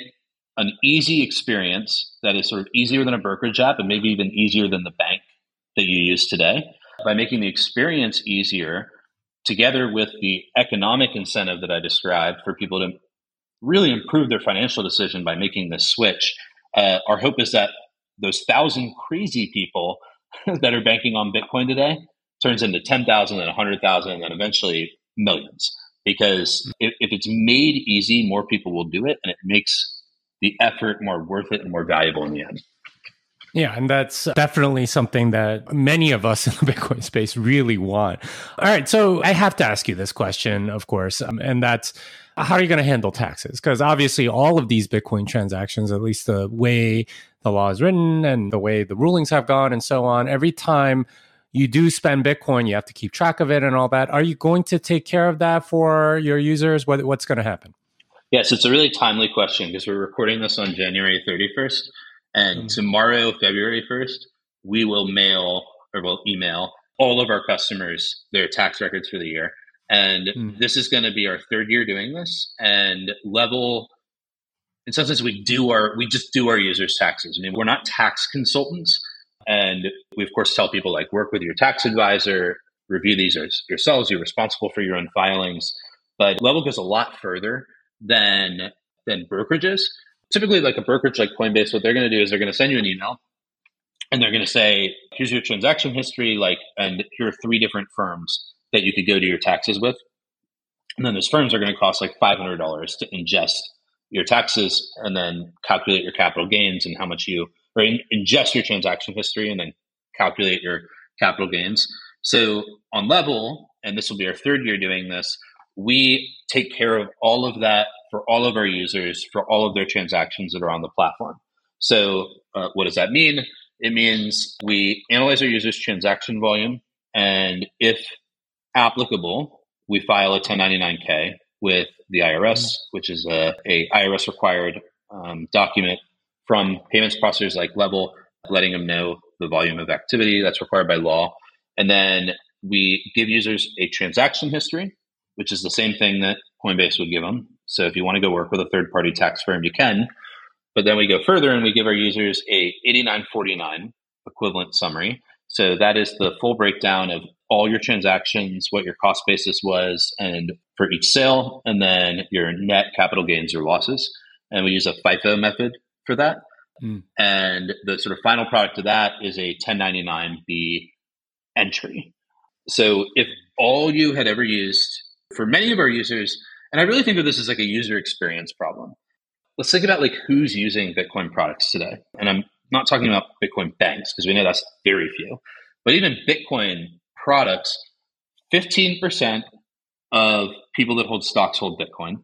an easy experience that is sort of easier than a brokerage app and maybe even easier than the bank that you use today by making the experience easier together with the economic incentive that i described for people to really improve their financial decision by making this switch. Uh, our hope is that those thousand crazy people that are banking on Bitcoin today turns into 10,000 and 100,000 and then eventually millions. Because if, if it's made easy, more people will do it and it makes the effort more worth it and more valuable in the end. Yeah, and that's definitely something that many of us in the Bitcoin space really want. All right, so I have to ask you this question, of course, um, and that's how are you going to handle taxes? Because obviously, all of these Bitcoin transactions, at least the way the law is written and the way the rulings have gone and so on, every time you do spend Bitcoin, you have to keep track of it and all that. Are you going to take care of that for your users? What, what's going to happen? Yes, it's a really timely question because we're recording this on January 31st. And mm-hmm. tomorrow, February 1st, we will mail or we'll email all of our customers their tax records for the year. And mm. this is going to be our third year doing this. And level, in some sense, we do our, we just do our users' taxes. I mean, we're not tax consultants. And we, of course, tell people like work with your tax advisor, review these yourselves. You're responsible for your own filings. But level goes a lot further than than brokerages. Typically, like a brokerage like Coinbase, what they're going to do is they're going to send you an email and they're going to say, here's your transaction history, like, and here are three different firms that you could go do your taxes with. And then those firms are going to cost like $500 to ingest your taxes and then calculate your capital gains and how much you, or in, ingest your transaction history and then calculate your capital gains. So on level, and this will be our third year doing this, we take care of all of that for all of our users for all of their transactions that are on the platform. So, uh, what does that mean? It means we analyze our users' transaction volume, and if applicable, we file a 1099K with the IRS, mm-hmm. which is a, a IRS required um, document from payments processors like Level, letting them know the volume of activity that's required by law. And then we give users a transaction history, which is the same thing that Coinbase would give them. So if you want to go work with a third party tax firm, you can. But then we go further and we give our users a 8949 equivalent summary. So that is the full breakdown of all your transactions, what your cost basis was, and for each sale, and then your net capital gains or losses. And we use a FIFO method for that. Mm. And the sort of final product of that is a 1099B entry. So if all you had ever used for many of our users, and I really think of this as like a user experience problem. Let's think about like who's using Bitcoin products today. And I'm not talking about Bitcoin banks because we know that's very few, but even Bitcoin products, 15% of people that hold stocks hold Bitcoin.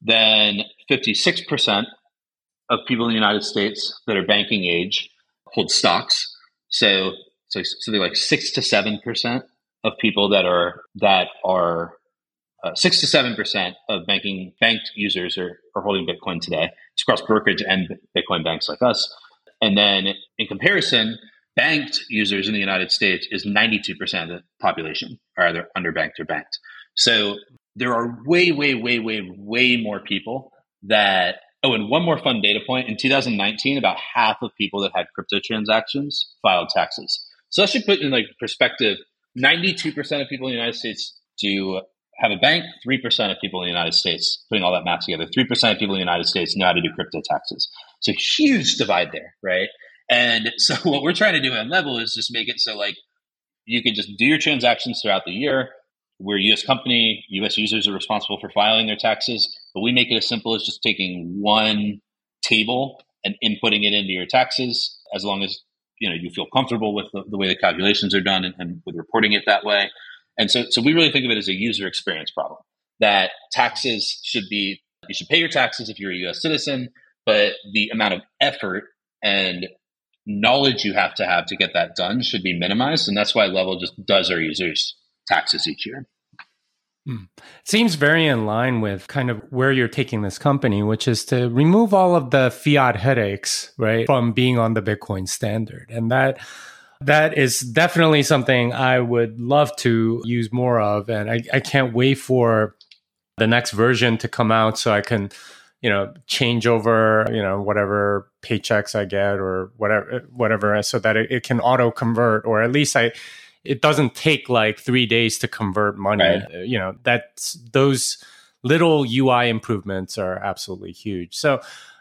Then 56% of people in the United States that are banking age hold stocks. So, so something like six to seven percent of people that are that are uh, six to seven percent of banking banked users are, are holding Bitcoin today. It's across brokerage and Bitcoin banks like us. And then in comparison, banked users in the United States is 92% of the population are either underbanked or banked. So there are way, way, way, way, way more people that. Oh, and one more fun data point. In 2019, about half of people that had crypto transactions filed taxes. So that should put in like perspective 92% of people in the United States do have a bank, 3% of people in the United States, putting all that math together, 3% of people in the United States know how to do crypto taxes. A huge divide there, right? And so what we're trying to do on level is just make it so like you can just do your transactions throughout the year. We're a US company, US users are responsible for filing their taxes, but we make it as simple as just taking one table and inputting it into your taxes as long as you know you feel comfortable with the, the way the calculations are done and, and with reporting it that way. And so, so we really think of it as a user experience problem that taxes should be, you should pay your taxes if you're a US citizen, but the amount of effort and knowledge you have to have to get that done should be minimized. And that's why Level just does our users taxes each year. Hmm. Seems very in line with kind of where you're taking this company, which is to remove all of the fiat headaches, right, from being on the Bitcoin standard. And that that is definitely something I would love to use more of. And I, I can't wait for the next version to come out so I can, you know, change over, you know, whatever paychecks I get or whatever, whatever, so that it, it can auto convert, or at least I, it doesn't take like three days to convert money. Right. You know, that's those little UI improvements are absolutely huge. So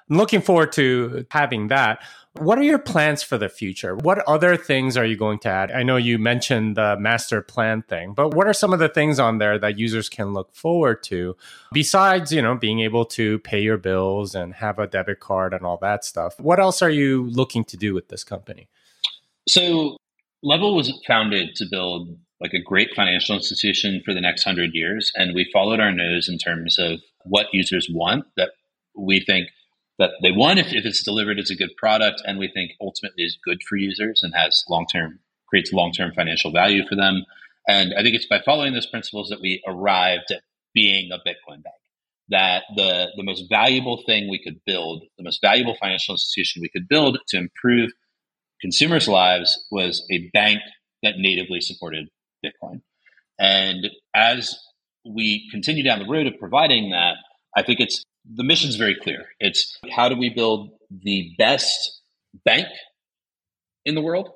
I'm looking forward to having that. What are your plans for the future? What other things are you going to add? I know you mentioned the master plan thing, but what are some of the things on there that users can look forward to besides, you know, being able to pay your bills and have a debit card and all that stuff? What else are you looking to do with this company? So, Level was founded to build like a great financial institution for the next 100 years and we followed our nose in terms of what users want that we think that they want if, if it's delivered as a good product and we think ultimately is good for users and has long term creates long term financial value for them. And I think it's by following those principles that we arrived at being a Bitcoin bank. That the the most valuable thing we could build, the most valuable financial institution we could build to improve consumers' lives was a bank that natively supported Bitcoin. And as we continue down the road of providing that, I think it's the mission's very clear. It's how do we build the best bank in the world?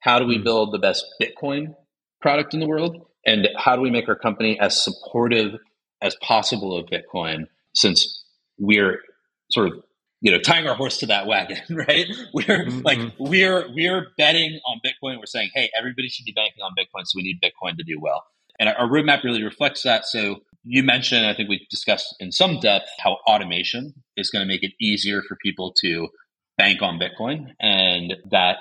How do we hmm. build the best Bitcoin product in the world? And how do we make our company as supportive as possible of Bitcoin since we're sort of you know tying our horse to that wagon right we're mm-hmm. like we're we're betting on bitcoin we're saying hey everybody should be banking on bitcoin so we need bitcoin to do well and our roadmap really reflects that so you mentioned, I think we discussed in some depth how automation is going to make it easier for people to bank on Bitcoin. And that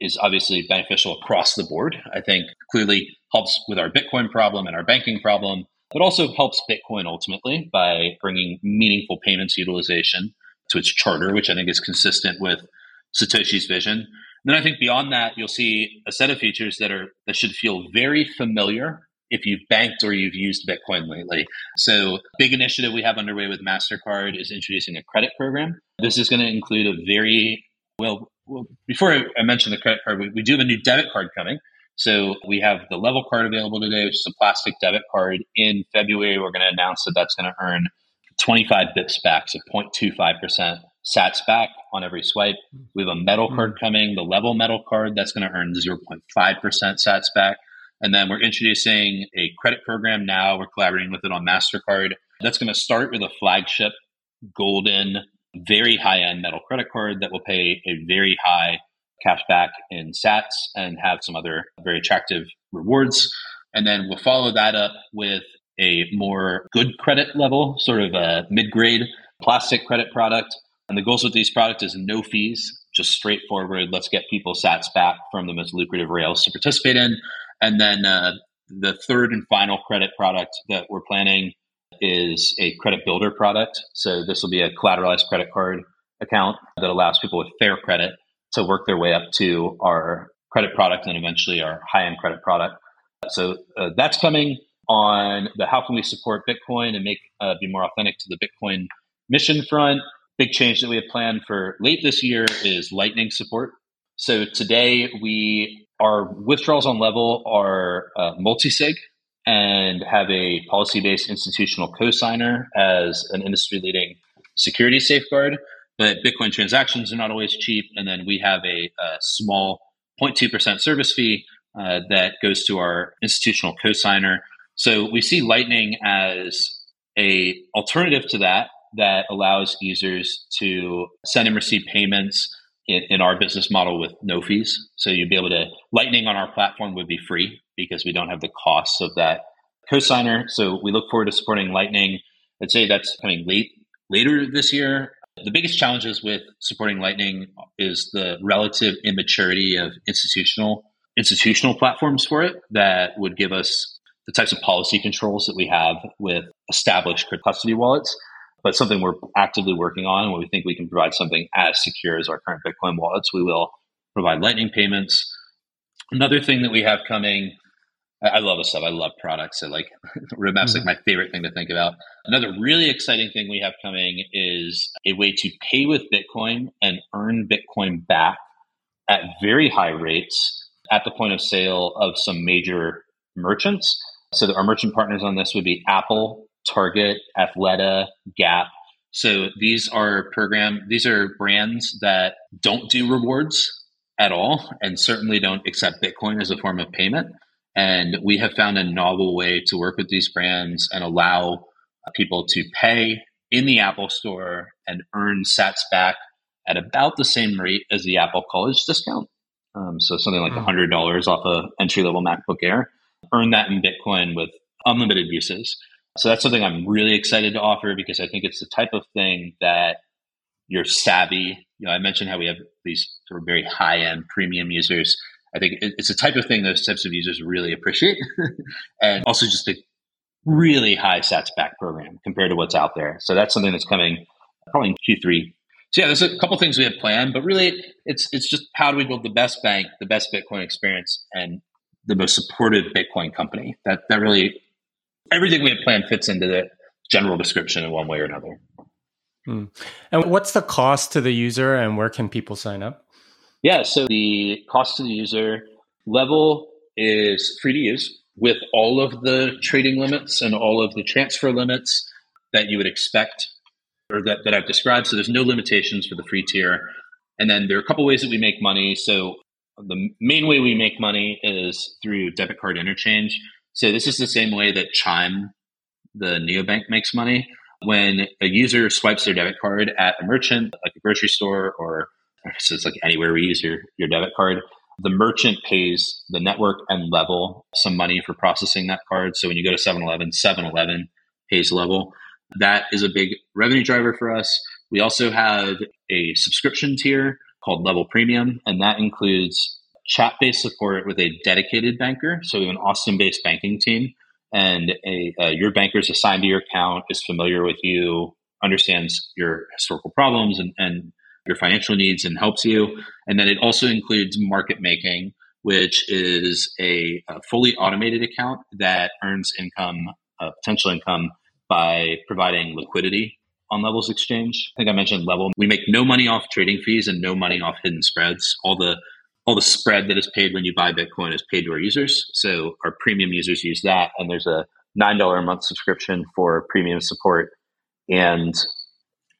is obviously beneficial across the board. I think clearly helps with our Bitcoin problem and our banking problem, but also helps Bitcoin ultimately by bringing meaningful payments utilization to its charter, which I think is consistent with Satoshi's vision. And then I think beyond that, you'll see a set of features that are that should feel very familiar if you've banked or you've used Bitcoin lately. So, big initiative we have underway with MasterCard is introducing a credit program. This is going to include a very well, well before I mention the credit card, we, we do have a new debit card coming. So, we have the level card available today, which is a plastic debit card. In February, we're going to announce that that's going to earn 25 bips back, so 0.25% sats back on every swipe. We have a metal card hmm. coming, the level metal card that's going to earn 0.5% sats back. And then we're introducing a credit program now. We're collaborating with it on MasterCard. That's going to start with a flagship golden, very high end metal credit card that will pay a very high cash back in sats and have some other very attractive rewards. And then we'll follow that up with a more good credit level, sort of a mid grade plastic credit product. And the goals with these products is no fees, just straightforward. Let's get people sats back from the most lucrative rails to participate in. And then uh, the third and final credit product that we're planning is a credit builder product. So this will be a collateralized credit card account that allows people with fair credit to work their way up to our credit product and eventually our high end credit product. So uh, that's coming on the how can we support Bitcoin and make uh, be more authentic to the Bitcoin mission front. Big change that we have planned for late this year is Lightning support. So today we our withdrawals on level are uh, multi-sig and have a policy-based institutional cosigner as an industry-leading security safeguard. But Bitcoin transactions are not always cheap, and then we have a, a small 0.2% service fee uh, that goes to our institutional cosigner. So we see Lightning as a alternative to that that allows users to send and receive payments in, in, our business model with no fees. So you'd be able to Lightning on our platform would be free because we don't have the costs of that cosigner. So we look forward to supporting Lightning. I'd say that's coming late later this year. The biggest challenges with supporting Lightning is the relative immaturity of institutional institutional platforms for it that would give us the types of policy controls that we have with established custody wallets but something we're actively working on. And when we think we can provide something as secure as our current Bitcoin wallets, we will provide Lightning payments. Another thing that we have coming, I love this stuff. I love products. So like roadmaps mm-hmm. like my favorite thing to think about. Another really exciting thing we have coming is a way to pay with Bitcoin and earn Bitcoin back at very high rates at the point of sale of some major merchants. So our merchant partners on this would be Apple, Target, Athleta, Gap. So these are program these are brands that don't do rewards at all and certainly don't accept Bitcoin as a form of payment. And we have found a novel way to work with these brands and allow people to pay in the Apple store and earn sats back at about the same rate as the Apple College discount. Um, so something like $100 hmm. off a entry level MacBook Air. Earn that in Bitcoin with unlimited uses. So that's something I'm really excited to offer because I think it's the type of thing that you're savvy. You know, I mentioned how we have these sort of very high end premium users. I think it's the type of thing those types of users really appreciate, and also just a really high sats back program compared to what's out there. So that's something that's coming probably in Q3. So yeah, there's a couple things we have planned, but really it's it's just how do we build the best bank, the best Bitcoin experience, and the most supportive Bitcoin company. That that really everything we have planned fits into the general description in one way or another. Hmm. And what's the cost to the user and where can people sign up? Yeah, so the cost to the user level is free to use with all of the trading limits and all of the transfer limits that you would expect or that, that I've described. So there's no limitations for the free tier. And then there are a couple ways that we make money. So the main way we make money is through debit card interchange. So this is the same way that Chime, the neobank, makes money. When a user swipes their debit card at a merchant, like a grocery store, or so it's like anywhere we use your, your debit card, the merchant pays the network and level some money for processing that card. So when you go to 7 Eleven, 7 Eleven pays level. That is a big revenue driver for us. We also have a subscription tier called Level Premium, and that includes chat based support with a dedicated banker. So we have an Austin based banking team, and a, uh, your banker is assigned to your account, is familiar with you, understands your historical problems and, and your financial needs, and helps you. And then it also includes market making, which is a, a fully automated account that earns income, uh, potential income, by providing liquidity on Levels Exchange. I think I mentioned Level. We make no money off trading fees and no money off hidden spreads. All the all the spread that is paid when you buy Bitcoin is paid to our users. So our premium users use that, and there's a nine dollar a month subscription for premium support and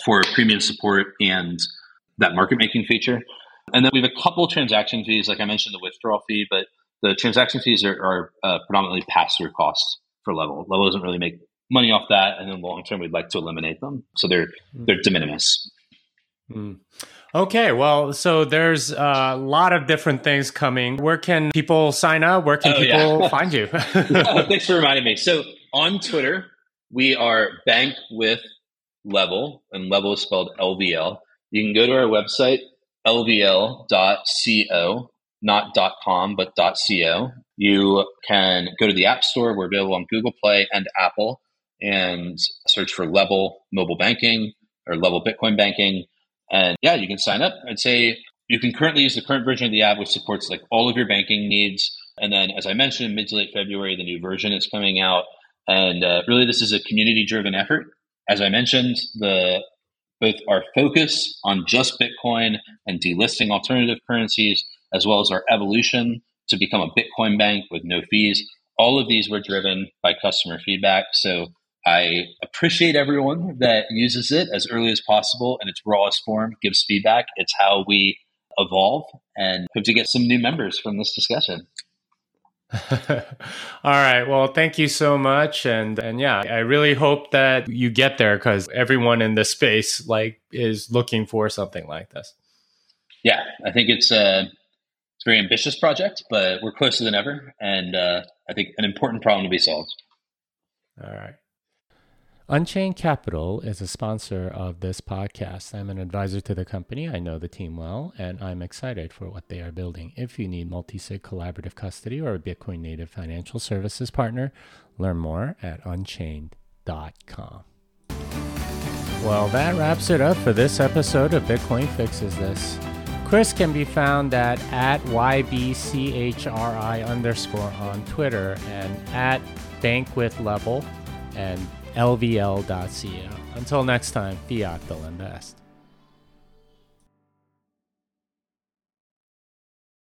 for premium support and that market making feature. And then we have a couple transaction fees, like I mentioned, the withdrawal fee, but the transaction fees are, are uh, predominantly pass through costs for Level. Level doesn't really make money off that, and in the long term, we'd like to eliminate them. So they're they're de minimis. Mm. Okay, well, so there's a lot of different things coming. Where can people sign up? Where can oh, people yeah. find you? yeah, thanks for reminding me. So on Twitter, we are Bank with Level, and Level is spelled LVL. You can go to our website, lvl.co, not .com, but .co. You can go to the App Store. We're available on Google Play and Apple, and search for Level Mobile Banking or Level Bitcoin Banking and yeah, you can sign up. I'd say you can currently use the current version of the app, which supports like all of your banking needs. And then, as I mentioned, mid to late February, the new version is coming out. And uh, really, this is a community driven effort. As I mentioned, the both our focus on just Bitcoin and delisting alternative currencies, as well as our evolution to become a Bitcoin bank with no fees, all of these were driven by customer feedback. So I appreciate everyone that uses it as early as possible in its rawest form, gives feedback. It's how we evolve and hope to get some new members from this discussion. All right. Well, thank you so much, and and yeah, I really hope that you get there because everyone in this space like is looking for something like this. Yeah, I think it's a it's a very ambitious project, but we're closer than ever, and uh, I think an important problem to be solved. All right. Unchained Capital is a sponsor of this podcast. I'm an advisor to the company. I know the team well, and I'm excited for what they are building. If you need multi sig collaborative custody or a Bitcoin native financial services partner, learn more at unchained.com. Well, that wraps it up for this episode of Bitcoin Fixes This. Chris can be found at, at YBCHRI underscore on Twitter and at bankwith level and lvl.co. Until next time, fiat delenda est.